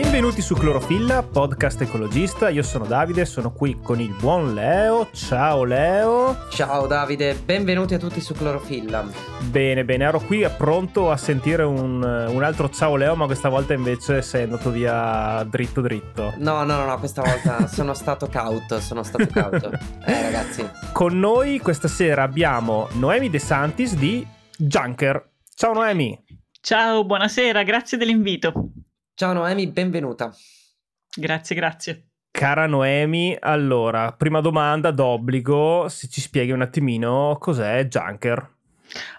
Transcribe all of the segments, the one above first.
Benvenuti su Clorofilla, podcast ecologista. Io sono Davide, sono qui con il buon Leo. Ciao Leo. Ciao Davide, benvenuti a tutti su Clorofilla. Bene, bene, ero qui pronto a sentire un, un altro ciao Leo, ma questa volta invece sei andato via dritto dritto. No, no, no, no questa volta sono stato cauto, sono stato cauto. Eh ragazzi. Con noi questa sera abbiamo Noemi De Santis di Junker. Ciao Noemi. Ciao, buonasera, grazie dell'invito. Ciao Noemi, benvenuta. Grazie, grazie. Cara Noemi, allora, prima domanda d'obbligo, se ci spieghi un attimino cos'è Junker.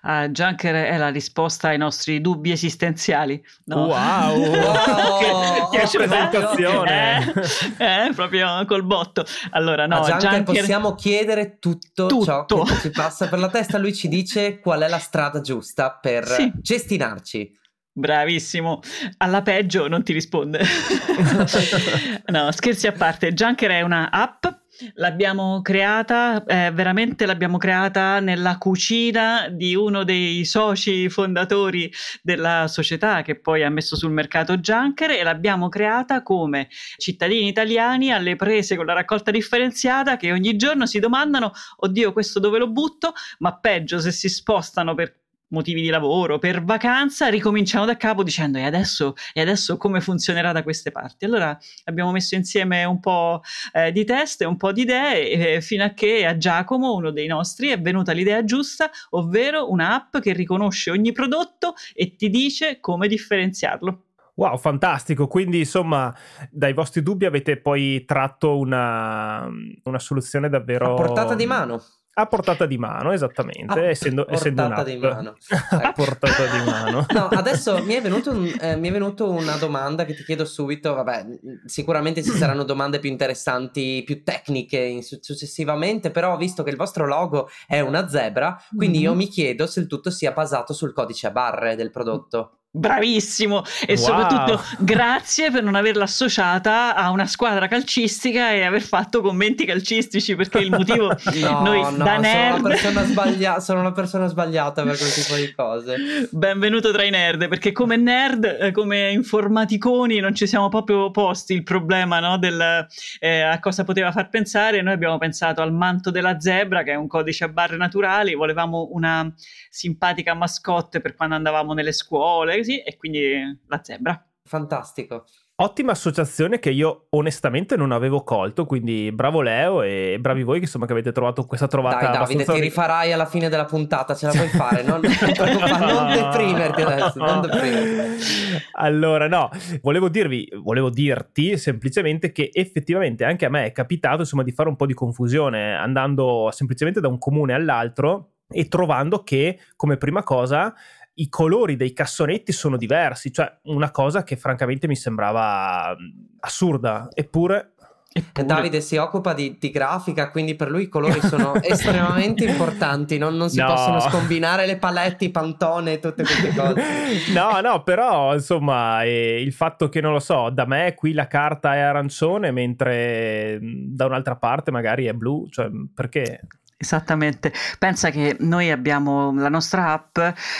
Uh, Junker è la risposta ai nostri dubbi esistenziali. No? Wow! wow. che, che presentazione! Eh, eh, proprio col botto. Allora, no, A Junker, Junker possiamo chiedere tutto, tutto, ciò che ci passa per la testa. Lui ci dice qual è la strada giusta per sì. gestinarci. Bravissimo, alla peggio non ti risponde. no, scherzi a parte, Junker è una app, l'abbiamo creata, eh, veramente l'abbiamo creata nella cucina di uno dei soci fondatori della società che poi ha messo sul mercato Junker e l'abbiamo creata come cittadini italiani alle prese con la raccolta differenziata che ogni giorno si domandano, oddio questo dove lo butto, ma peggio se si spostano per motivi di lavoro, per vacanza, ricominciamo da capo dicendo e adesso, e adesso come funzionerà da queste parti? Allora abbiamo messo insieme un po' eh, di test e un po' di idee eh, fino a che a Giacomo, uno dei nostri, è venuta l'idea giusta, ovvero un'app che riconosce ogni prodotto e ti dice come differenziarlo. Wow, fantastico! Quindi, insomma, dai vostri dubbi avete poi tratto una, una soluzione davvero... A portata di mano a portata di mano, esattamente, a essendo, essendo portata di mano. a portata di mano. no, adesso mi è, un, eh, mi è venuta una domanda che ti chiedo subito. Vabbè, sicuramente ci saranno domande più interessanti, più tecniche in, successivamente, però visto che il vostro logo è una zebra, quindi mm-hmm. io mi chiedo se il tutto sia basato sul codice a barre del prodotto. Bravissimo e wow. soprattutto grazie per non averla associata a una squadra calcistica e aver fatto commenti calcistici perché il motivo no, noi no, da nerd sono una, sbaglia- sono una persona sbagliata per quel tipo di cose. Benvenuto tra i nerd perché come nerd eh, come informaticoni non ci siamo proprio posti il problema no, del, eh, a cosa poteva far pensare. Noi abbiamo pensato al manto della zebra che è un codice a barre naturali. Volevamo una simpatica mascotte per quando andavamo nelle scuole così, e quindi la zebra. Fantastico. Ottima associazione che io onestamente non avevo colto, quindi bravo Leo e bravi voi che insomma che avete trovato questa trovata. Dai Davide, abbastanza... ti rifarai alla fine della puntata, ce la puoi fare, non, non deprimerti adesso, non deprimerti. Allora no, volevo dirvi, volevo dirti semplicemente che effettivamente anche a me è capitato insomma di fare un po' di confusione andando semplicemente da un comune all'altro e trovando che come prima cosa i colori dei cassonetti sono diversi, cioè una cosa che francamente mi sembrava assurda, eppure... eppure... Davide si occupa di, di, grafica, quindi per lui i colori sono estremamente importanti, non, non si no. possono scombinare le paletti, i pantone e tutte queste cose. no, no, però insomma eh, il fatto che non lo so, da me qui la carta è arancione mentre da un'altra parte magari è blu, cioè perché? Esattamente, pensa che noi abbiamo la nostra app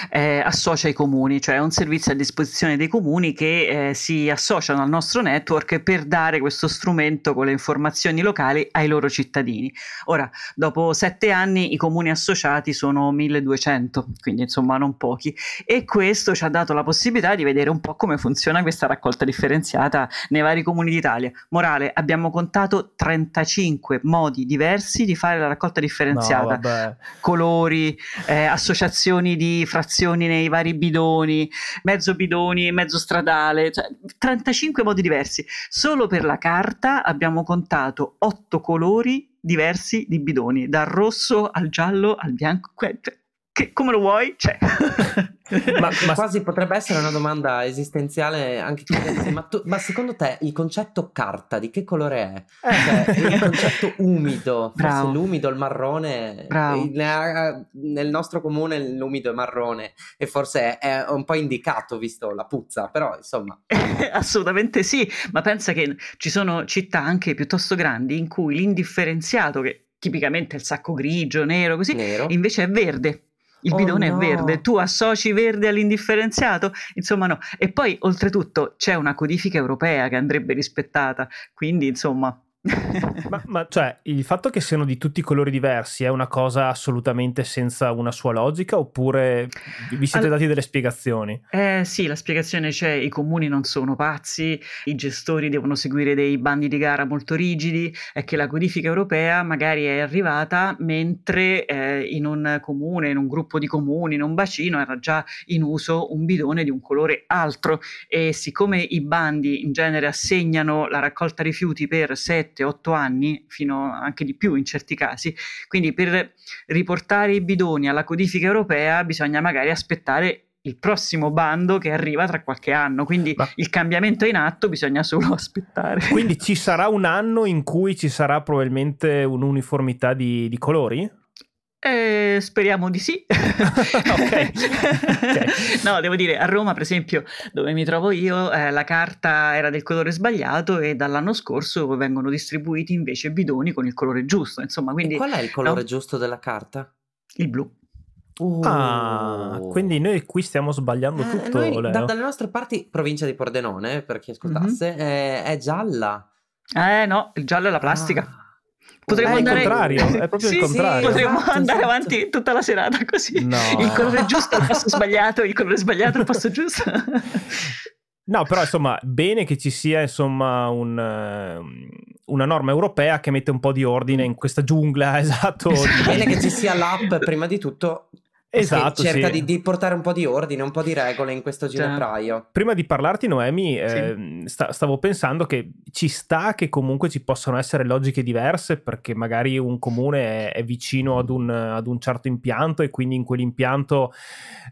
eh, associa i comuni, cioè è un servizio a disposizione dei comuni che eh, si associano al nostro network per dare questo strumento con le informazioni locali ai loro cittadini. Ora, dopo sette anni i comuni associati sono 1200, quindi insomma non pochi, e questo ci ha dato la possibilità di vedere un po' come funziona questa raccolta differenziata nei vari comuni d'Italia. Morale, abbiamo contato 35 modi diversi di fare la raccolta differenziata differenziata, no, colori, eh, associazioni di frazioni nei vari bidoni, mezzo bidoni, mezzo stradale, cioè 35 modi diversi. Solo per la carta abbiamo contato 8 colori diversi di bidoni, dal rosso al giallo al bianco, cioè, che, come lo vuoi, c'è. ma, ma, quasi potrebbe essere una domanda esistenziale anche chiedersi, ma, tu, ma, secondo te il concetto carta di che colore è? Eh. Cioè, il concetto umido, Bravo. forse l'umido, il marrone, il, nel nostro comune l'umido è marrone e forse è un po' indicato visto la puzza, però insomma. Assolutamente sì, ma pensa che ci sono città anche piuttosto grandi in cui l'indifferenziato, che tipicamente è il sacco grigio, nero, così, nero. invece è verde il oh bidone no. è verde, tu associ verde all'indifferenziato? Insomma no. E poi oltretutto c'è una codifica europea che andrebbe rispettata, quindi insomma ma, ma, cioè, il fatto che siano di tutti i colori diversi è una cosa assolutamente senza una sua logica oppure vi siete All... dati delle spiegazioni? Eh sì, la spiegazione c'è, i comuni non sono pazzi, i gestori devono seguire dei bandi di gara molto rigidi, è che la codifica europea magari è arrivata mentre eh, in un comune, in un gruppo di comuni, in un bacino era già in uso un bidone di un colore altro e siccome i bandi in genere assegnano la raccolta rifiuti per 7 7-8 anni, fino anche di più in certi casi. Quindi per riportare i bidoni alla codifica europea bisogna magari aspettare il prossimo bando che arriva tra qualche anno, quindi Ma... il cambiamento è in atto, bisogna solo aspettare. Quindi ci sarà un anno in cui ci sarà probabilmente un'uniformità di, di colori? Eh, speriamo di sì. okay. okay. No, devo dire, a Roma, per esempio, dove mi trovo io, eh, la carta era del colore sbagliato e dall'anno scorso vengono distribuiti invece bidoni con il colore giusto. Insomma, quindi, e qual è il colore no? giusto della carta? Il blu. Uh. Ah, quindi noi qui stiamo sbagliando eh, tutto. Noi, da, dalle nostre parti, provincia di Pordenone, per chi ascoltasse, mm-hmm. è, è, gialla. Eh no, il giallo è la plastica. Ah. Potremmo è andare... il contrario, è proprio sì, il contrario. Sì, potremmo esatto, andare esatto. avanti tutta la serata così. No. Il colore giusto al posto sbagliato, il colore sbagliato al posto giusto. No, però insomma, bene che ci sia insomma un, uh, una norma europea che mette un po' di ordine in questa giungla, esatto. bene che ci sia l'app prima di tutto Esatto, cerca sì. di, di, portare un po' di ordine, un po' di regole in questo giropraio. Cioè, prima di parlarti, Noemi, sì. eh, sta, stavo pensando che ci sta che comunque ci possano essere logiche diverse perché magari un comune è, è vicino ad un, ad un, certo impianto e quindi in quell'impianto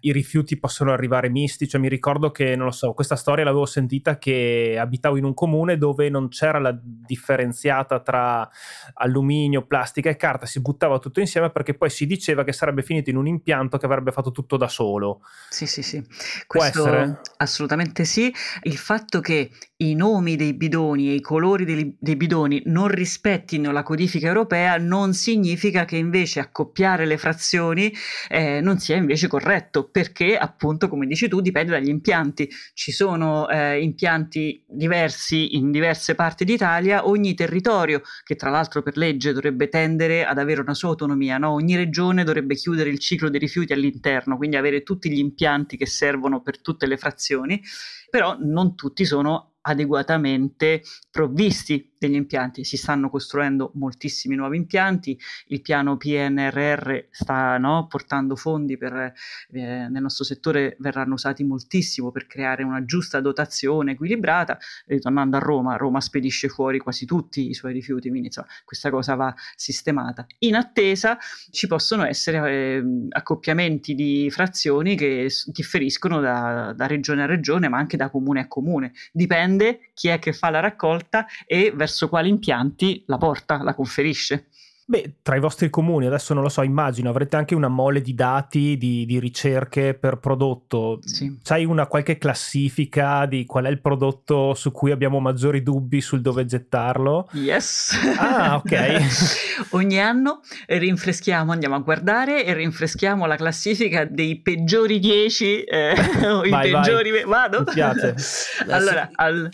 i rifiuti possono arrivare misti. Cioè, mi ricordo che, non lo so, questa storia l'avevo sentita che abitavo in un comune dove non c'era la differenziata tra alluminio, plastica e carta, si buttava tutto insieme perché poi si diceva che sarebbe finito in un impianto impianto che avrebbe fatto tutto da solo. Sì, sì, sì. Questo Può essere? assolutamente sì. Il fatto che i nomi dei bidoni e i colori dei, dei, bidoni non rispettino la codifica europea non significa che invece accoppiare le frazioni eh, non sia invece corretto, perché appunto, come dici tu, dipende dagli impianti. Ci sono eh, impianti diversi in diverse parti d'Italia, ogni territorio, che tra l'altro per legge dovrebbe tendere ad avere una sua autonomia, no? ogni regione dovrebbe chiudere il ciclo dei rifiuti all'interno, quindi avere tutti gli impianti che servono per tutte le frazioni, però non tutti sono adeguatamente provvisti degli impianti. Si stanno costruendo moltissimi nuovi impianti, il piano PNRR sta no, portando fondi per, eh, nel nostro settore verranno usati moltissimo per creare una giusta dotazione equilibrata. Ritornando a Roma, Roma spedisce fuori quasi tutti i suoi rifiuti, quindi insomma, questa cosa va sistemata. In attesa ci possono essere eh, accoppiamenti di frazioni che differiscono da, da regione a regione, ma anche da comune a comune. Dipende chi è che fa la raccolta e verso quali impianti la porta, la conferisce. Beh, tra i vostri comuni, adesso non lo so, immagino, avrete anche una mole di dati, di, di ricerche per prodotto. Sì. C'hai una qualche classifica di qual è il prodotto su cui abbiamo maggiori dubbi sul dove gettarlo? Yes. Ah, ok. Ogni anno rinfreschiamo, andiamo a guardare e rinfreschiamo la classifica dei peggiori 10 eh, o i vai, peggiori... Vai. Vado? Mi piace. allora, al...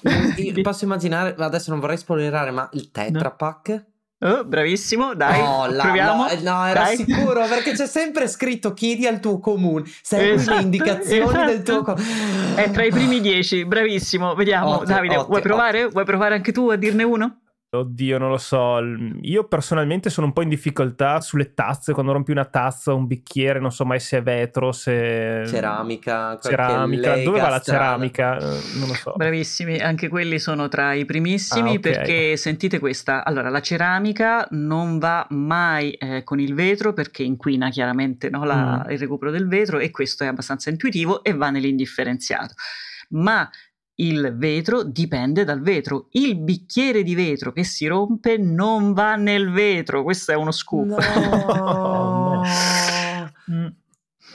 posso immaginare, adesso non vorrei spoilerare, ma il Tetra Pak... No Oh, bravissimo, dai, oh, la, proviamo. No, no era dai. sicuro perché c'è sempre scritto chiedi al tuo comune, segui esatto, le indicazioni esatto. del tuo comune. È tra i primi dieci, bravissimo, vediamo. Ottimo, Davide, ottimo, vuoi provare? Ottimo. Vuoi provare anche tu a dirne uno? Oddio, non lo so. Io personalmente sono un po' in difficoltà sulle tazze. Quando rompi una tazza, un bicchiere, non so mai se è vetro, se. Ceramica. Ceramica. Dove va la ceramica? Eh, non lo so. Bravissimi, anche quelli sono tra i primissimi ah, okay. perché sentite questa. Allora, la ceramica non va mai eh, con il vetro perché inquina chiaramente no, la, mm. il recupero del vetro e questo è abbastanza intuitivo e va nell'indifferenziato. Ma il vetro dipende dal vetro. Il bicchiere di vetro che si rompe non va nel vetro. Questo è uno scoop. No. Mm.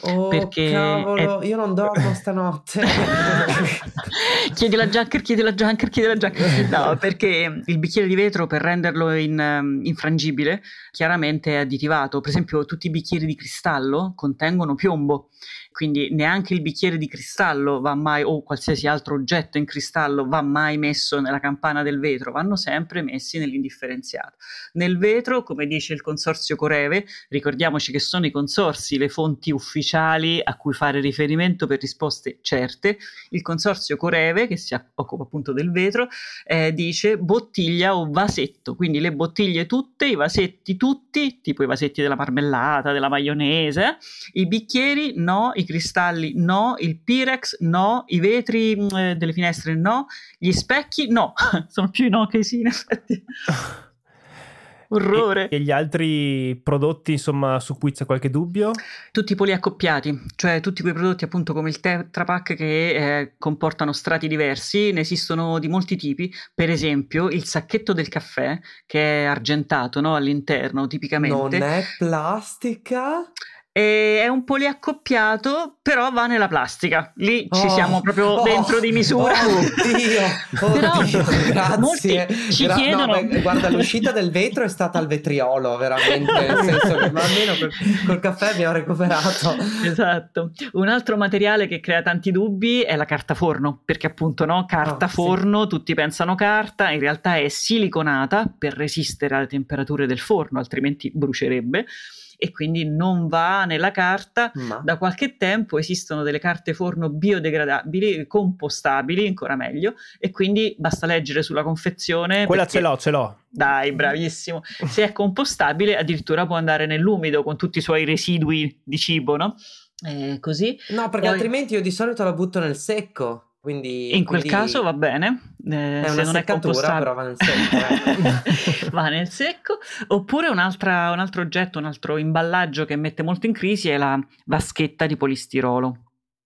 Oh, perché cavolo, è... io non dormo stanotte. chiedi la Junker, chiedi la Junker, chiedi la Junker. No, perché il bicchiere di vetro per renderlo in, um, infrangibile chiaramente è additivato. Per esempio, tutti i bicchieri di cristallo contengono piombo quindi neanche il bicchiere di cristallo va mai, o qualsiasi altro oggetto in cristallo va mai messo nella campana del vetro, vanno sempre messi nell'indifferenziato. Nel vetro, come dice il consorzio Coreve, ricordiamoci che sono i consorsi le fonti ufficiali a cui fare riferimento per risposte certe, il consorzio Coreve, che si occupa appunto del vetro, eh, dice bottiglia o vasetto, quindi le bottiglie tutte, i vasetti tutti, tipo i vasetti della marmellata, della maionese, i bicchieri no, i cristalli no, il Pirex no, i vetri mh, mm, eh, delle finestre no, gli specchi no, sono più no che sì in effetti. Orrore. E, e, gli altri prodotti, insomma, su cui c'è qualche dubbio? Tutti poliaccoppiati, cioè tutti quei prodotti appunto come il Tetra Pak che eh, comportano strati diversi, ne esistono di molti tipi, per esempio il sacchetto del caffè che è argentato no, all'interno tipicamente. Non è plastica? E è un poliaccoppiato, però va nella plastica. Lì oh, ci siamo proprio oh, dentro di misura. Oh, Dio, però grazie. ci Gra- chiedono... No, beh, guarda, l'uscita del vetro è stata al vetriolo, veramente, nel senso che ma almeno col, col caffè abbiamo recuperato. Esatto. Un altro materiale che crea tanti dubbi è la carta forno, perché appunto no, carta oh, forno, sì. tutti pensano carta, in realtà è siliconata per resistere alle temperature del forno, altrimenti brucierebbe e quindi non va nella carta. Ma. Da qualche tempo esistono delle carte forno biodegradabili, compostabili, ancora meglio, e quindi basta leggere sulla confezione. Quella perché... ce l'ho, ce l'ho. Dai, bravissimo. Se è compostabile, addirittura può andare nell'umido con tutti i suoi residui di cibo, no? Eh, così. No, perché Poi... altrimenti io di solito la butto nel secco. Quindi, in quel quindi... caso va bene. Eh, è una se non è però va nel secco. Eh. va nel secco. Oppure un altro oggetto, un altro imballaggio che mette molto in crisi è la vaschetta di polistirolo.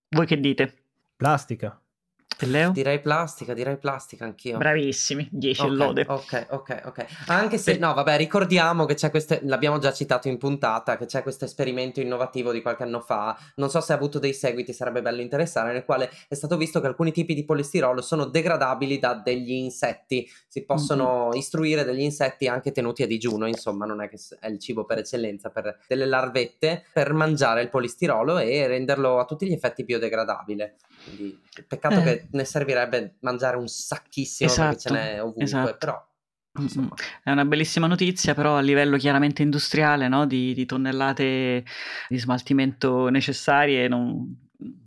Voi che dite? Plastica. E Leo? Direi plastica, direi plastica anch'io. Bravissimi, 10 okay, lode. Ok, ok, ok. Anche se, no, vabbè, ricordiamo che c'è questo, l'abbiamo già citato in puntata, che c'è questo esperimento innovativo di qualche anno fa, non so se ha avuto dei seguiti, sarebbe bello interessare, nel quale è stato visto che alcuni tipi di polistirolo sono degradabili da degli insetti, si possono mm-hmm. istruire degli insetti anche tenuti a digiuno, insomma, non è che è il cibo per eccellenza, per delle larvette, per mangiare il polistirolo e renderlo a tutti gli effetti biodegradabile. Quindi peccato eh. che ne servirebbe mangiare un sacchissimo esatto, perché ce n'è ovunque, esatto. però... Insomma. È una bellissima notizia, però a livello chiaramente industriale, no? di, di, tonnellate di smaltimento necessarie, non,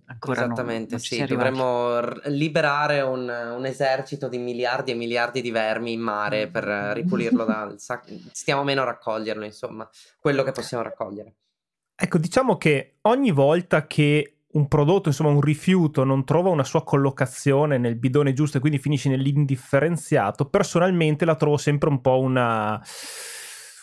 ancora Esattamente, non, non sì. Dovremmo r- liberare un, un, esercito di miliardi e miliardi di vermi in mare per ripulirlo dal sacco. Stiamo meno a raccoglierlo, insomma, quello che possiamo raccogliere. Ecco, diciamo che ogni volta che un prodotto, insomma un rifiuto, non trova una sua collocazione nel bidone giusto e quindi finisce nell'indifferenziato, personalmente la trovo sempre un po' una,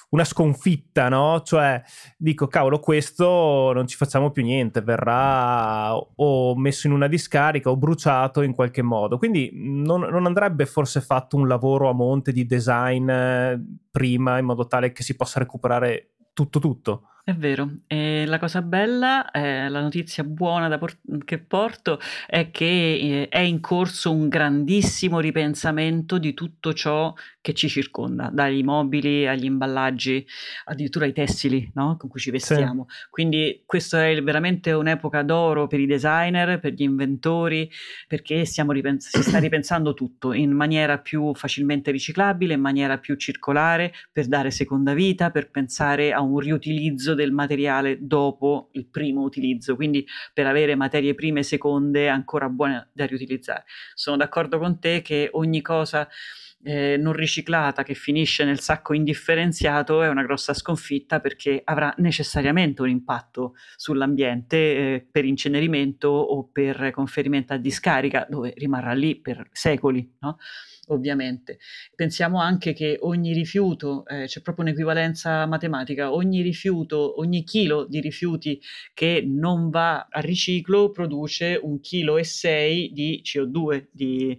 una sconfitta, no? Cioè, dico, cavolo, questo non ci facciamo più niente, verrà o messo in una discarica o bruciato in qualche modo. Quindi non, non andrebbe forse fatto un lavoro a monte di design eh, prima in modo tale che si possa recuperare tutto tutto. È vero, e la cosa bella, eh, la notizia buona por- che porto è che eh, è in corso un grandissimo ripensamento di tutto ciò che ci circonda, dai mobili agli imballaggi, addirittura ai tessili no? con cui ci vestiamo. Sì. Quindi questa è veramente un'epoca d'oro per i designer, per gli inventori, perché ripens- si sta ripensando tutto in maniera più facilmente riciclabile, in maniera più circolare, per dare seconda vita, per pensare a un riutilizzo del materiale dopo il primo utilizzo, quindi per avere materie prime seconde ancora buone da riutilizzare. Sono d'accordo con te che ogni cosa eh, non riciclata che finisce nel sacco indifferenziato è una grossa sconfitta perché avrà necessariamente un impatto sull'ambiente eh, per incenerimento o per conferimento a discarica dove rimarrà lì per secoli. No? Ovviamente. Pensiamo anche che ogni rifiuto, eh, c'è proprio un'equivalenza matematica, ogni rifiuto, ogni chilo di rifiuti che non va a riciclo produce un chilo e sei di CO2, di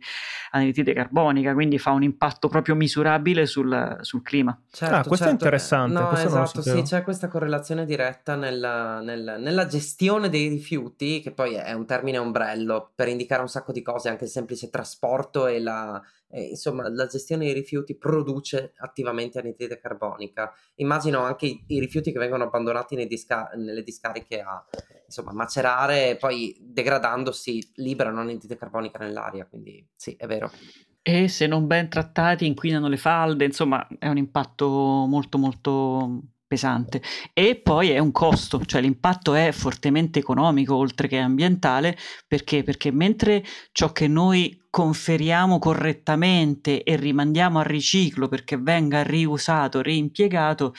anidride carbonica, quindi fa un impatto proprio misurabile sul, sul clima. Certo, ah, questo certo. è interessante. No, esatto, sì, c'è questa correlazione diretta nella, nella, nella gestione dei rifiuti, che poi è un termine ombrello per indicare un sacco di cose, anche il semplice trasporto e la, eh, insomma, la gestione dei rifiuti produce attivamente anidride carbonica. Immagino anche i, i rifiuti che vengono abbandonati disca- nelle discariche a insomma, macerare e poi degradandosi liberano anidride carbonica nell'aria, quindi sì, è vero. E se non ben trattati inquinano le falde, insomma è un impatto molto molto pesante e poi è un costo, cioè l'impatto è fortemente economico oltre che ambientale perché? Perché mentre ciò che noi conferiamo correttamente e rimandiamo al riciclo perché venga riusato, reimpiegato,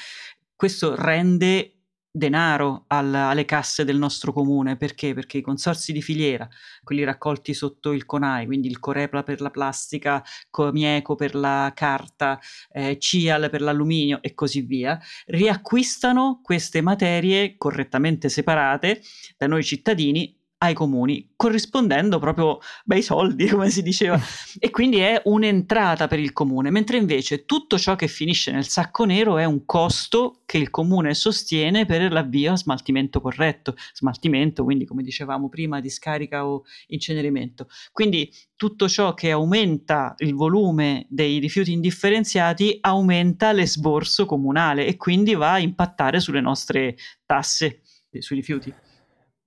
questo rende denaro al, alle casse del nostro comune. Perché? Perché i consorsi di filiera, quelli raccolti sotto il CONAI, quindi il Corepla per la plastica, Comieco per la carta, eh, CIAL per l'alluminio e così via, riacquistano queste materie correttamente separate da noi cittadini ai comuni, corrispondendo proprio bei soldi, come si diceva, e quindi è un'entrata per il comune, mentre invece tutto ciò che finisce nel sacco nero è un costo che il comune sostiene per l'avvio a smaltimento corretto, smaltimento, quindi come dicevamo prima, di scarica o incenerimento. Quindi tutto ciò che aumenta il volume dei rifiuti indifferenziati aumenta l'esborso comunale e quindi va a impattare sulle nostre tasse sui rifiuti.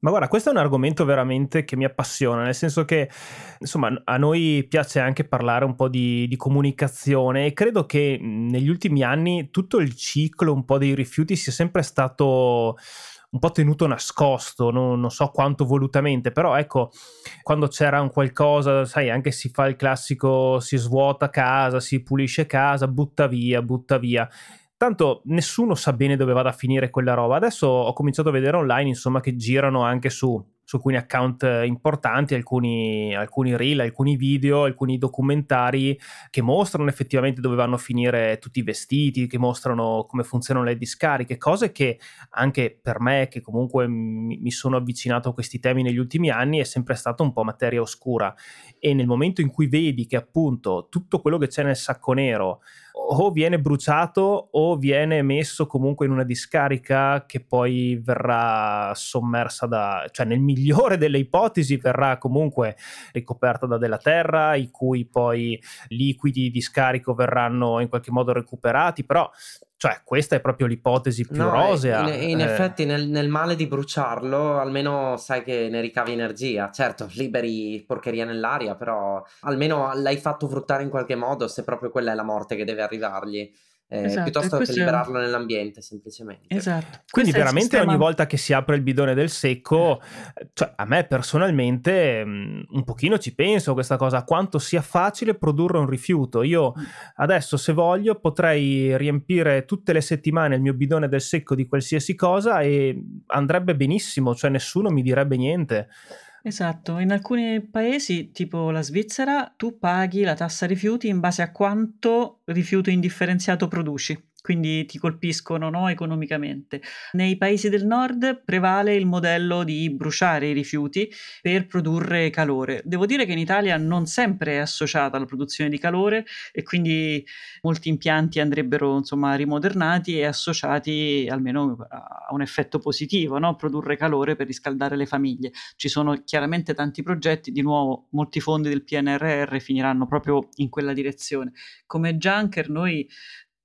Ma guarda, questo è un argomento veramente che mi appassiona, nel senso che insomma a noi piace anche parlare un po' di, di, comunicazione e credo che negli ultimi anni tutto il ciclo un po' dei rifiuti sia sempre stato un po' tenuto nascosto, non, non, so quanto volutamente, però ecco, quando c'era un qualcosa, sai, anche si fa il classico, si svuota casa, si pulisce casa, butta via, butta via tanto nessuno sa bene dove vada a finire quella roba. Adesso ho cominciato a vedere online, insomma, che girano anche su, su alcuni account importanti, alcuni, alcuni reel, alcuni video, alcuni documentari che mostrano effettivamente dove vanno a finire tutti i vestiti, che mostrano come funzionano le discariche, cose che anche per me, che comunque mi, mi sono avvicinato a questi temi negli ultimi anni, è sempre stata un po' materia oscura. E nel momento in cui vedi che appunto tutto quello che c'è nel sacco nero o viene bruciato o viene messo comunque in una discarica che poi verrà sommersa da, cioè nel migliore delle ipotesi verrà comunque ricoperta da della terra, i cui poi liquidi di scarico verranno in qualche modo recuperati, però cioè, questa è proprio l'ipotesi più no, rosea. In, in eh. effetti, nel, nel, male di bruciarlo, almeno sai che ne ricavi energia. Certo, liberi porcheria nell'aria, però almeno l'hai fatto fruttare in qualche modo, se proprio quella è la morte che deve arrivargli eh, esatto, piuttosto che liberarlo è... nell'ambiente semplicemente. Esatto. Quindi veramente sistema... ogni volta che si apre il bidone del secco, cioè a me personalmente mm, un pochino ci penso a questa cosa, quanto sia facile produrre un rifiuto. Io mm. adesso se voglio potrei riempire tutte le settimane il mio bidone del secco di qualsiasi cosa e andrebbe benissimo, cioè nessuno mi direbbe niente. Esatto, in alcuni paesi, tipo la Svizzera, tu paghi la tassa rifiuti in base a quanto rifiuto indifferenziato produci quindi ti colpiscono no, economicamente. Nei paesi del nord prevale il modello di bruciare i rifiuti per produrre calore. Devo dire che in Italia non sempre è associata alla produzione di calore e quindi molti impianti andrebbero insomma rimodernati e associati almeno a un effetto positivo, no? produrre calore per riscaldare le famiglie. Ci sono chiaramente tanti progetti, di nuovo molti fondi del PNRR finiranno proprio in quella direzione. Come Junker noi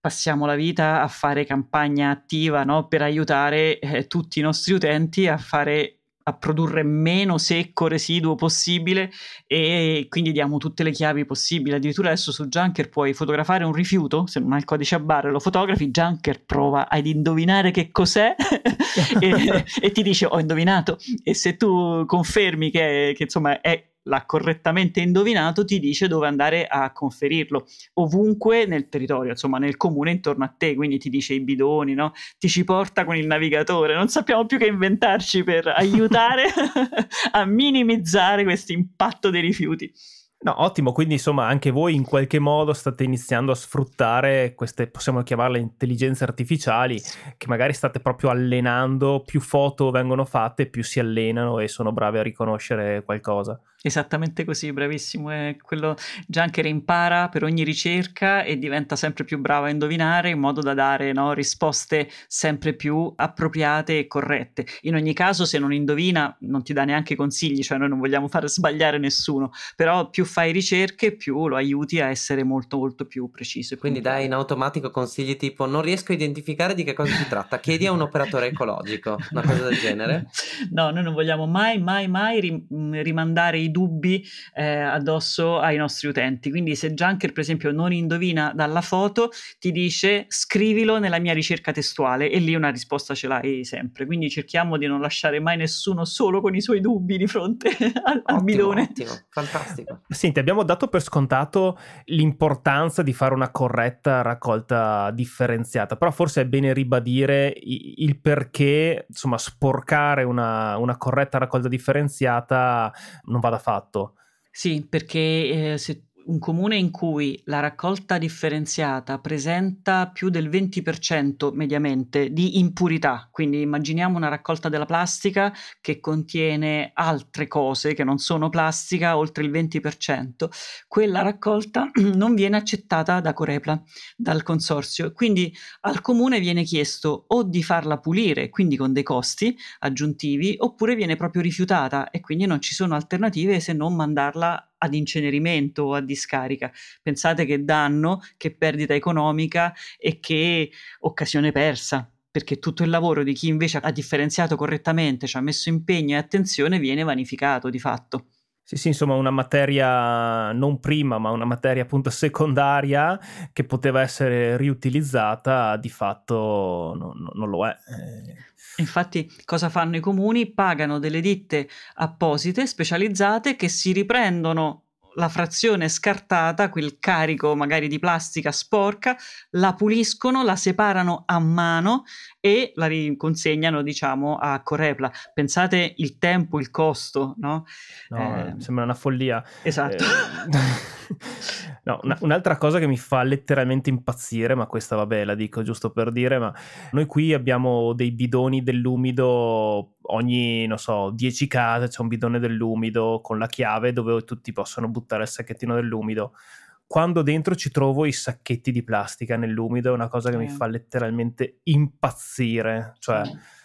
passiamo la vita a fare campagna attiva no? per aiutare eh, tutti i nostri utenti a fare a produrre meno secco residuo possibile e quindi diamo tutte le chiavi possibili. Addirittura adesso su Junker puoi fotografare un rifiuto, se non hai il codice a barre lo fotografi, Junker prova ad indovinare che cos'è e, e, ti dice ho indovinato e se tu confermi che, che insomma è l'ha correttamente indovinato, ti dice dove andare a conferirlo, ovunque nel territorio, insomma nel comune intorno a te, quindi ti dice i bidoni, no? ti ci porta con il navigatore, non sappiamo più che inventarci per aiutare a minimizzare questo impatto dei rifiuti. No, ottimo, quindi insomma anche voi in qualche modo state iniziando a sfruttare queste, possiamo chiamarle intelligenze artificiali, che magari state proprio allenando, più foto vengono fatte, più si allenano e sono bravi a riconoscere qualcosa. Esattamente così, bravissimo. È quello Junker impara per ogni ricerca e diventa sempre più bravo a indovinare in modo da dare no, risposte sempre più appropriate e corrette. In ogni caso, se non indovina, non ti dà neanche consigli, cioè noi non vogliamo far sbagliare nessuno, però più fai ricerche, più lo aiuti a essere molto molto più preciso. Quindi dai in automatico consigli tipo non riesco a identificare di che cosa si tratta, chiedi a un operatore ecologico, una cosa del genere? No, noi non vogliamo mai, mai, mai rimandare i dubbi eh, addosso ai nostri utenti. Quindi se Junker, per esempio, non indovina dalla foto, ti dice scrivilo nella mia ricerca testuale e lì una risposta ce l'hai sempre. Quindi cerchiamo di non lasciare mai nessuno solo con i suoi dubbi di fronte al, ottimo, al bidone. Ottimo, fantastico. Senti, abbiamo dato per scontato l'importanza di fare una corretta raccolta differenziata, però forse è bene ribadire il perché, insomma, sporcare una, una corretta raccolta differenziata non vada fatto. Sì, perché eh, se un comune in cui la raccolta differenziata presenta più del 20% mediamente di impurità, quindi immaginiamo una raccolta della plastica che contiene altre cose che non sono plastica, oltre il 20%, quella raccolta non viene accettata da Corepla, dal consorzio. Quindi al comune viene chiesto o di farla pulire, quindi con dei costi aggiuntivi, oppure viene proprio rifiutata e quindi non ci sono alternative se non mandarla ad incenerimento o a discarica. Pensate che danno, che perdita economica e che occasione persa perché tutto il lavoro di chi invece ha differenziato correttamente, ci ha messo impegno e attenzione, viene vanificato di fatto. Sì, sì, insomma, una materia non prima, ma una materia appunto secondaria che poteva essere riutilizzata, di fatto non, non lo è. Eh Infatti, cosa fanno i comuni? Pagano delle ditte apposite, specializzate, che si riprendono la frazione scartata, quel carico magari di plastica sporca, la puliscono, la separano a mano e la riconsegnano, diciamo, a Corepla. Pensate il tempo, il costo, no? no eh, sembra una follia. Esatto. Eh, no, una, un'altra cosa che mi fa letteralmente impazzire, ma questa vabbè la dico giusto per dire, ma noi qui abbiamo dei bidoni dell'umido ogni, non so, 10 case c'è un bidone dell'umido con la chiave dove tutti possono buttare il sacchettino dell'umido. Quando dentro ci trovo i sacchetti di plastica nell'umido è una cosa che eh. mi fa letteralmente impazzire. Cioè, eh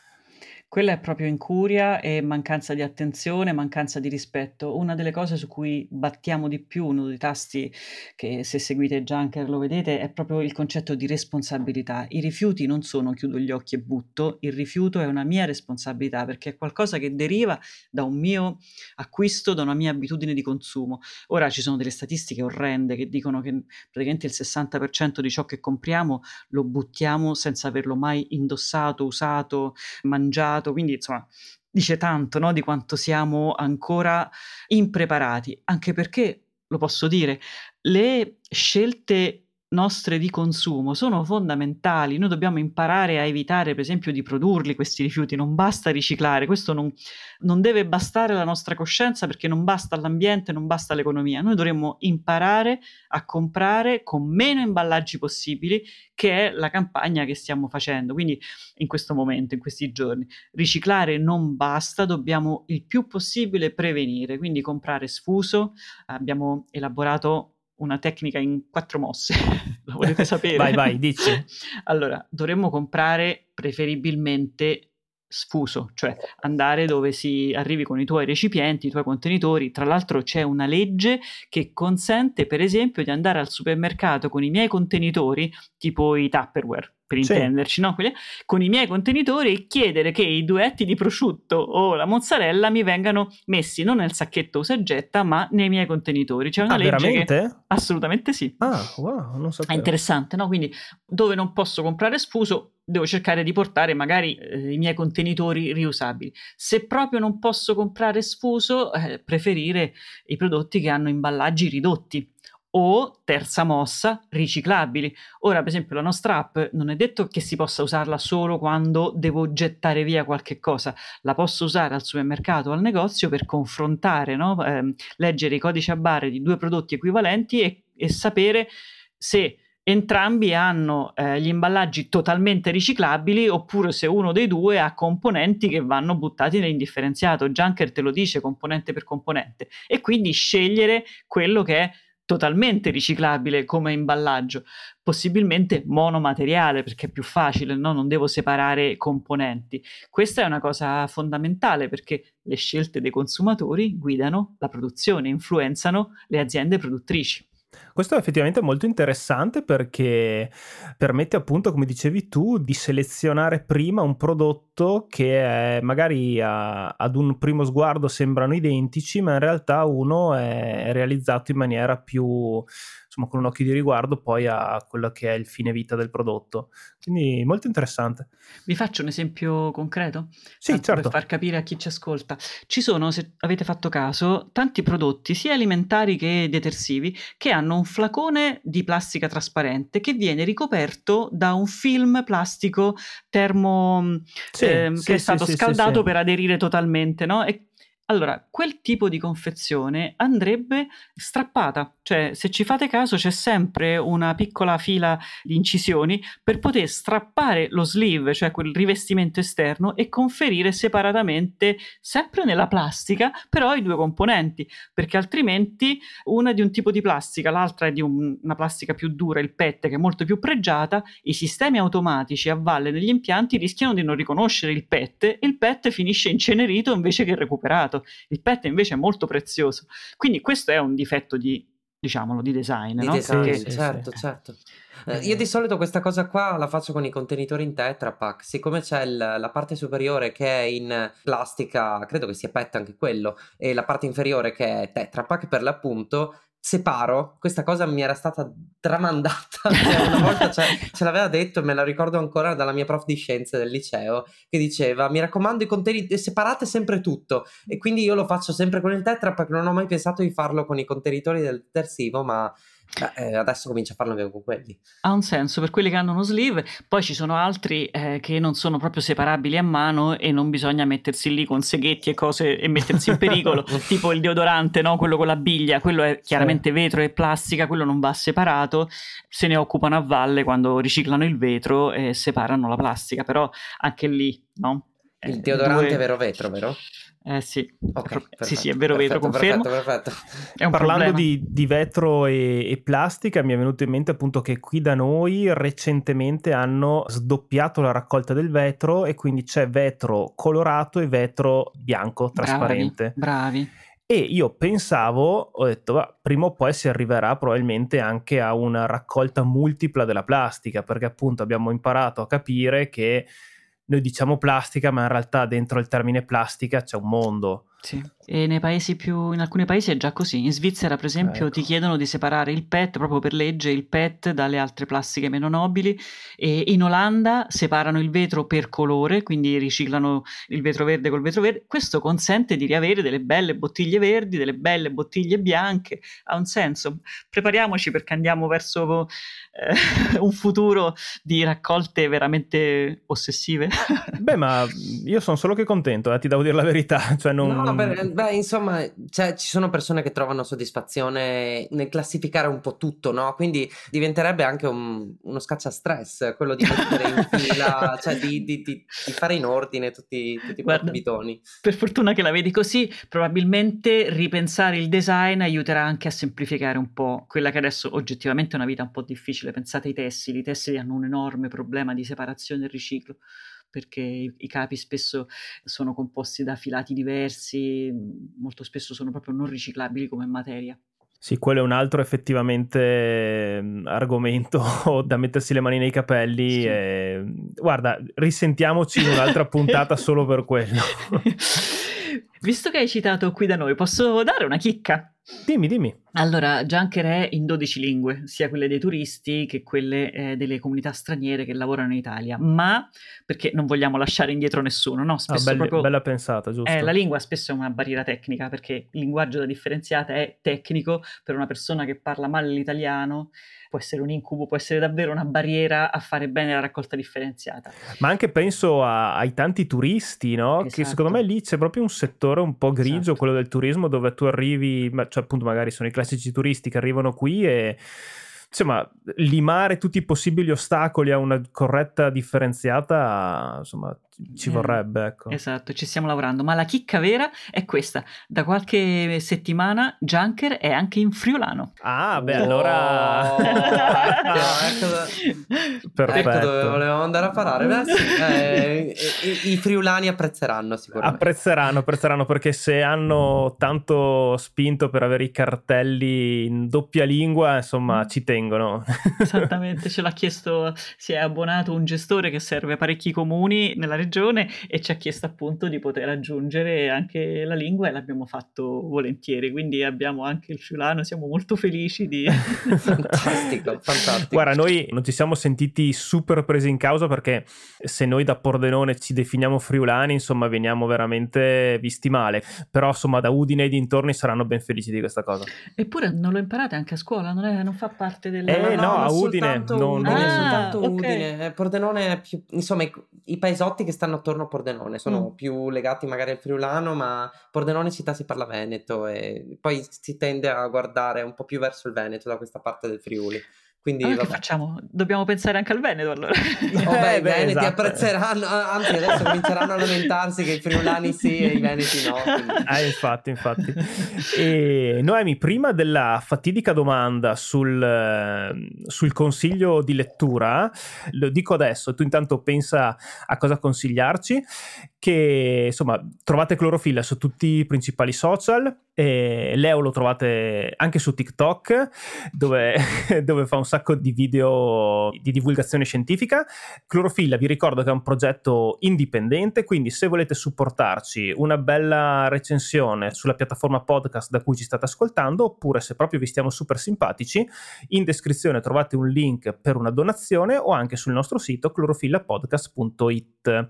quella è proprio incuria e mancanza di attenzione, mancanza di rispetto. Una delle cose su cui battiamo di più, uno dei tasti che se seguite Junker lo vedete, è proprio il concetto di responsabilità. I rifiuti non sono chiudo gli occhi e butto, il rifiuto è una mia responsabilità perché è qualcosa che deriva da un mio acquisto, da una mia abitudine di consumo. Ora ci sono delle statistiche orrende che dicono che praticamente il 60% di ciò che compriamo lo buttiamo senza averlo mai indossato, usato, mangiato passato, quindi insomma dice tanto no, di quanto siamo ancora impreparati, anche perché, lo posso dire, le scelte nostre di consumo sono fondamentali. Noi dobbiamo imparare a evitare, per esempio, di produrli questi rifiuti. Non basta riciclare, questo non, non deve bastare la nostra coscienza perché non basta l'ambiente, non basta l'economia. Noi dovremmo imparare a comprare con meno imballaggi possibili, che è la campagna che stiamo facendo. Quindi, in questo momento, in questi giorni, riciclare non basta, dobbiamo il più possibile prevenire. Quindi, comprare sfuso. Abbiamo elaborato una tecnica in quattro mosse, lo volete sapere? vai, vai, dici. allora, dovremmo comprare preferibilmente sfuso, cioè andare dove si arrivi con i tuoi recipienti, i tuoi contenitori. Tra l'altro c'è una legge che consente, per esempio, di andare al supermercato con i miei contenitori, tipo i Tupperware, per sì. intenderci, no? con i miei contenitori e chiedere che i duetti di prosciutto o la mozzarella mi vengano messi non nel sacchetto usa e getta, ma nei miei contenitori. C'è una ah, legge veramente? che assolutamente sì. Ah, wow, non sapevo. È interessante, no? Quindi dove non posso comprare sfuso, devo cercare di portare magari eh, i miei contenitori riusabili. Se proprio non posso comprare sfuso, eh, preferire i prodotti che hanno imballaggi ridotti o terza mossa, riciclabili. Ora, per esempio, la nostra app non è detto che si possa usarla solo quando devo gettare via qualche cosa, la posso usare al supermercato o al negozio per confrontare, no? eh, leggere i codici a barre di due prodotti equivalenti e, e sapere se entrambi hanno eh, gli imballaggi totalmente riciclabili oppure se uno dei due ha componenti che vanno buttati nell'indifferenziato. Junker te lo dice componente per componente e quindi scegliere quello che è totalmente riciclabile come imballaggio, possibilmente monomateriale perché è più facile, no? non devo separare componenti. Questa è una cosa fondamentale perché le scelte dei consumatori guidano la produzione, influenzano le aziende produttrici. Questo è effettivamente molto interessante perché permette appunto, come dicevi tu, di selezionare prima un prodotto che magari a, ad un primo sguardo sembrano identici, ma in realtà uno è realizzato in maniera più insomma con un occhio di riguardo poi a quello che è il fine vita del prodotto. Quindi molto interessante. Vi faccio un esempio concreto? Sì, Tanto certo. Per far capire a chi ci ascolta. Ci sono, se avete fatto caso, tanti prodotti, sia alimentari che detersivi, che hanno un flacone di plastica trasparente che viene ricoperto da un film plastico termo sì, eh, sì, che è stato sì, scaldato per aderire totalmente, no? E allora, quel tipo di confezione andrebbe strappata, cioè se ci fate caso c'è sempre una piccola fila di incisioni per poter strappare lo sleeve, cioè quel rivestimento esterno, e conferire separatamente, sempre nella plastica, però i due componenti, perché altrimenti una è di un tipo di plastica, l'altra è di un, una plastica più dura, il PET, che è molto più pregiata, i sistemi automatici a valle degli impianti rischiano di non riconoscere il PET e il PET finisce incenerito invece che recuperato il PET invece è molto prezioso. Quindi questo è un difetto di, diciamolo, di design. Di no? design, Perché... certo, certo. Eh, io di solito questa cosa qua la faccio con i contenitori in Tetra Pak, siccome c'è il, la parte superiore che è in plastica, credo che sia PET anche quello, e la parte inferiore che è Tetra Pak per l'appunto, separo, questa cosa mi era stata tramandata, cioè una volta ce, ce, l'aveva detto, me la ricordo ancora dalla mia prof di scienze del liceo, che diceva mi raccomando i contenitori, separate sempre tutto e quindi io lo faccio sempre con il Tetra perché non ho mai pensato di farlo con i contenitori del detersivo, ma eh, adesso comincia a farlo anche con quelli. Ha un senso per quelli che hanno uno sleeve, poi ci sono altri eh, che non sono proprio separabili a mano e non bisogna mettersi lì con seghetti e cose e mettersi in pericolo, tipo il deodorante, no? quello con la biglia, quello è chiaramente sì. vetro e plastica, quello non va separato, se ne occupano a valle quando riciclano il vetro e separano la plastica, però anche lì, no? Il eh, deodorante due... vero vetro, vero? Eh sì, okay, sì, sì, è vero, perfetto, vetro, confermo. Perfetto, perfetto. Parlando di, di, vetro e, e, plastica, mi è venuto in mente appunto che qui da noi recentemente hanno sdoppiato la raccolta del vetro e quindi c'è vetro colorato e vetro bianco, trasparente. Bravi. bravi. E io pensavo, ho detto, va, prima o poi si arriverà probabilmente anche a una raccolta multipla della plastica, perché appunto abbiamo imparato a capire che noi diciamo plastica, ma in realtà dentro il termine plastica c'è un mondo. Sì. E nei paesi più, in alcuni paesi è già così. In Svizzera, per esempio, ecco. ti chiedono di separare il PET proprio per legge, il PET dalle altre plastiche meno nobili. E in Olanda separano il vetro per colore, quindi riciclano il vetro verde col vetro verde. Questo consente di riavere delle belle bottiglie verdi, delle belle bottiglie bianche. Ha un senso. Prepariamoci perché andiamo verso eh, un futuro di raccolte veramente ossessive. Beh, ma io sono solo che contento, eh, ti devo dire la verità. Cioè non... No, per, beh, insomma, cioè, ci sono persone che trovano soddisfazione nel classificare un po' tutto, no? Quindi diventerebbe anche un, uno scaccia stress quello di mettere in fila, cioè di, di, di, di, fare in ordine tutti, tutti i bidoni. Per fortuna che la vedi così, probabilmente ripensare il design aiuterà anche a semplificare un po' quella che adesso oggettivamente è una vita un po' difficile. Pensate ai tessili, i tessili hanno un enorme problema di separazione e riciclo perché i, i capi spesso sono composti da filati diversi, molto spesso sono proprio non riciclabili come materia. Sì, quello è un altro effettivamente mhmm, argomento da mettersi le mani nei capelli. Sì. E... Guarda, risentiamoci in un'altra puntata solo per quello. Visto che hai citato qui da noi, posso dare una chicca? Dimmi, dimmi. Allora, Junker è in 12 lingue, sia quelle dei turisti che quelle eh, delle comunità straniere che lavorano in Italia, ma perché non vogliamo lasciare indietro nessuno, no? Spesso ah, belli, proprio, bella pensata, giusto? Eh, la lingua spesso è una barriera tecnica, perché il linguaggio da differenziata è tecnico per una persona che parla male l'italiano può essere un incubo, può essere davvero una barriera a fare bene la raccolta differenziata. Ma anche penso a, ai tanti turisti, no? Esatto. Che secondo me lì c'è proprio un settore un po' grigio, esatto. quello del turismo, dove tu arrivi, cioè appunto magari sono i classici turisti che arrivano qui e insomma, limare tutti i possibili ostacoli a una corretta differenziata, insomma, ci eh, vorrebbe, ecco. Esatto, ci stiamo lavorando, ma la chicca vera è questa. Da qualche settimana Junker è anche in friulano. Ah, beh, allora... Oh, ecco, Perfetto. Ecco dove volevamo andare a parare. Beh, sì, eh, i, i, friulani apprezzeranno sicuramente. Apprezzeranno, apprezzeranno perché se hanno tanto spinto per avere i cartelli in doppia lingua, insomma, ci tengono. Esattamente, ce l'ha chiesto, si è abbonato un gestore che serve a parecchi comuni nella regione regione e ci ha chiesto appunto di poter aggiungere anche la lingua e l'abbiamo fatto volentieri, quindi abbiamo anche il friulano, siamo molto felici di... fantastico, fantastico. Guarda, noi non ci siamo sentiti super presi in causa perché se noi da Pordenone ci definiamo friulani, insomma, veniamo veramente visti male, però insomma da Udine e dintorni saranno ben felici di questa cosa. Eppure non lo imparate anche a scuola, non, è, non fa parte del... Eh no, no a Udine, non, non ah, è soltanto okay. Udine, Pordenone è più, insomma, i, i paesotti che stanno attorno a Pordenone, sono mm. più legati magari al friulano, ma Pordenone città si parla veneto e poi si tende a guardare un po' più verso il Veneto da questa parte del Friuli. Quindi allora, che facciamo? Dobbiamo pensare anche al Veneto allora. Oh, beh, i Veneti esatto. apprezzeranno, anzi adesso cominceranno a lamentarsi che i friulani sì e i Veneti no. Ah, infatti, infatti. E Noemi, prima della fatidica domanda sul, sul consiglio di lettura, lo dico adesso, tu intanto pensa a cosa consigliarci, che insomma trovate Clorofilla su tutti i principali social, e Leo lo trovate anche su TikTok dove, dove, fa un sacco di video di divulgazione scientifica. Clorofilla vi ricordo che è un progetto indipendente, quindi se volete supportarci una bella recensione sulla piattaforma podcast da cui ci state ascoltando oppure se proprio vi stiamo super simpatici, in descrizione trovate un link per una donazione o anche sul nostro sito clorofillapodcast.it.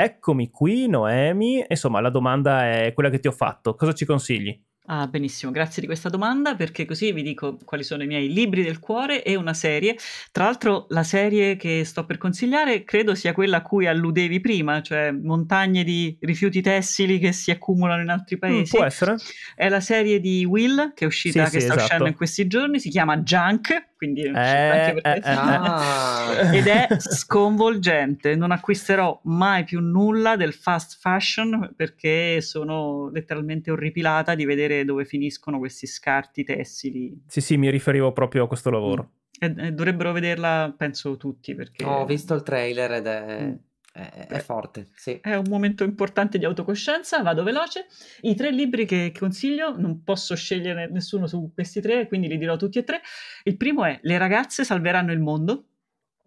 Eccomi qui, Noemi. Insomma, la domanda è quella che ti ho fatto. Cosa ci consigli? Ah, benissimo, grazie di questa domanda perché così vi dico quali sono i miei libri del cuore e una serie. Tra l'altro la serie che sto per consigliare credo sia quella a cui alludevi prima, cioè montagne di rifiuti tessili che si accumulano in altri paesi. Mm, può essere. È la serie di Will che è uscita, sì, che sì, sta esatto. uscendo in questi giorni, si chiama Junk, quindi eh, anche per eh, ah. ed è sconvolgente. Non acquisterò mai più nulla del fast fashion perché sono letteralmente orripilata di vedere dove finiscono questi scarti tessili. Sì, sì, mi riferivo proprio a questo lavoro. Mm. E, e dovrebbero vederla, penso, tutti. Perché... Ho visto il trailer ed è... Mm. È, è, forte, sì. È un momento importante di autocoscienza, vado veloce. I tre libri che consiglio, non posso scegliere nessuno su questi tre, quindi li dirò tutti e tre. Il primo è Le ragazze salveranno il mondo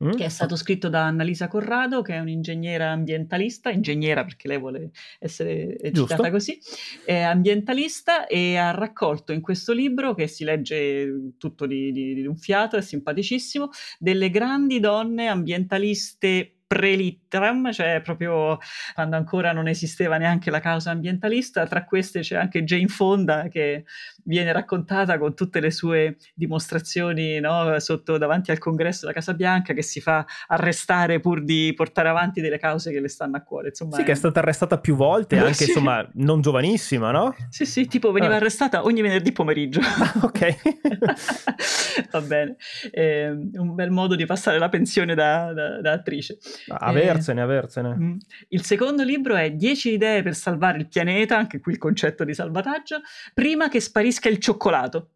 Mm? che è stato scritto da Annalisa Corrado, che è un'ingegnera ambientalista, ingegnera perché lei vuole essere Giusto. citata così, è ambientalista e ha raccolto in questo libro, che si legge tutto di, di, di un fiato, è simpaticissimo, delle grandi donne ambientaliste pre-litteram, cioè proprio quando ancora non esisteva neanche la causa ambientalista. Tra queste c'è anche Jane Fonda che viene raccontata con tutte le sue dimostrazioni no, sotto davanti al congresso della Casa Bianca che si fa arrestare pur di portare avanti delle cause che le stanno a cuore. Insomma, sì, è... che è stata arrestata più volte, anche sì. insomma non giovanissima, no? Sì, sì, tipo veniva ah. arrestata ogni venerdì pomeriggio. ok. Va bene. È un bel modo di passare la pensione da, da, da attrice. Aversene, eh, aversene. Mm. Il secondo libro è 10 idee per salvare il pianeta, anche qui il concetto di salvataggio, prima che sparisca il cioccolato.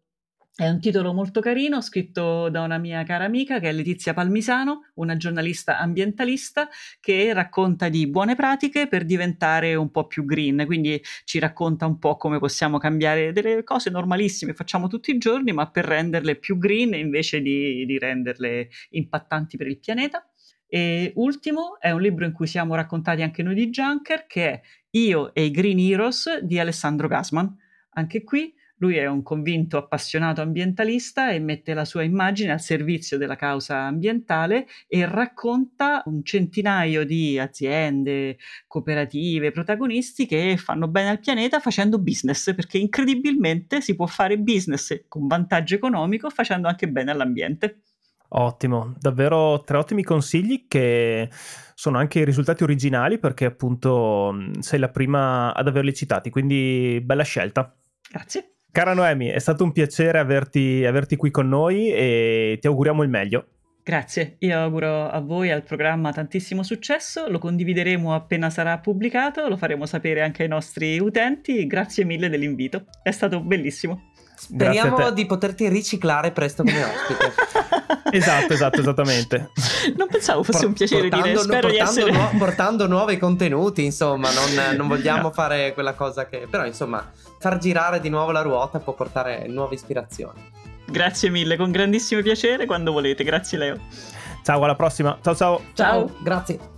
È un titolo molto carino, scritto da una mia cara amica che è Letizia Palmisano, una giornalista ambientalista che racconta di buone pratiche per diventare un po' più green, quindi ci racconta un po' come possiamo cambiare delle cose normalissime facciamo tutti i giorni, ma per renderle più green invece di, di renderle impattanti per il pianeta. E ultimo è un libro in cui siamo raccontati anche noi di Junker, che è Io e i Green Heroes di Alessandro Gasman. Anche qui lui è un convinto appassionato ambientalista e mette la sua immagine al servizio della causa ambientale e racconta un centinaio di aziende, cooperative, protagonisti che fanno bene al pianeta facendo business, perché incredibilmente si può fare business con vantaggio economico facendo anche bene all'ambiente. Ottimo, davvero tre ottimi consigli che sono anche i risultati originali perché appunto sei la prima ad averli citati, quindi bella scelta. Grazie. Cara Noemi, è stato un piacere averti, averti qui con noi e ti auguriamo il meglio. Grazie, io auguro a voi e al programma tantissimo successo, lo condivideremo appena sarà pubblicato, lo faremo sapere anche ai nostri utenti, grazie mille dell'invito, è stato bellissimo. Speriamo di poterti riciclare presto come ospite. esatto, esatto, esattamente. Non pensavo fosse Por- un piacere portando, dire, spero portando, di essere... nu- portando nuovi contenuti, insomma, non, non vogliamo fare quella cosa che... Però, insomma, far girare di nuovo la ruota può portare nuove ispirazioni. Grazie mille, con grandissimo piacere, quando volete. Grazie Leo. Ciao, alla prossima. Ciao ciao. Ciao, ciao. grazie.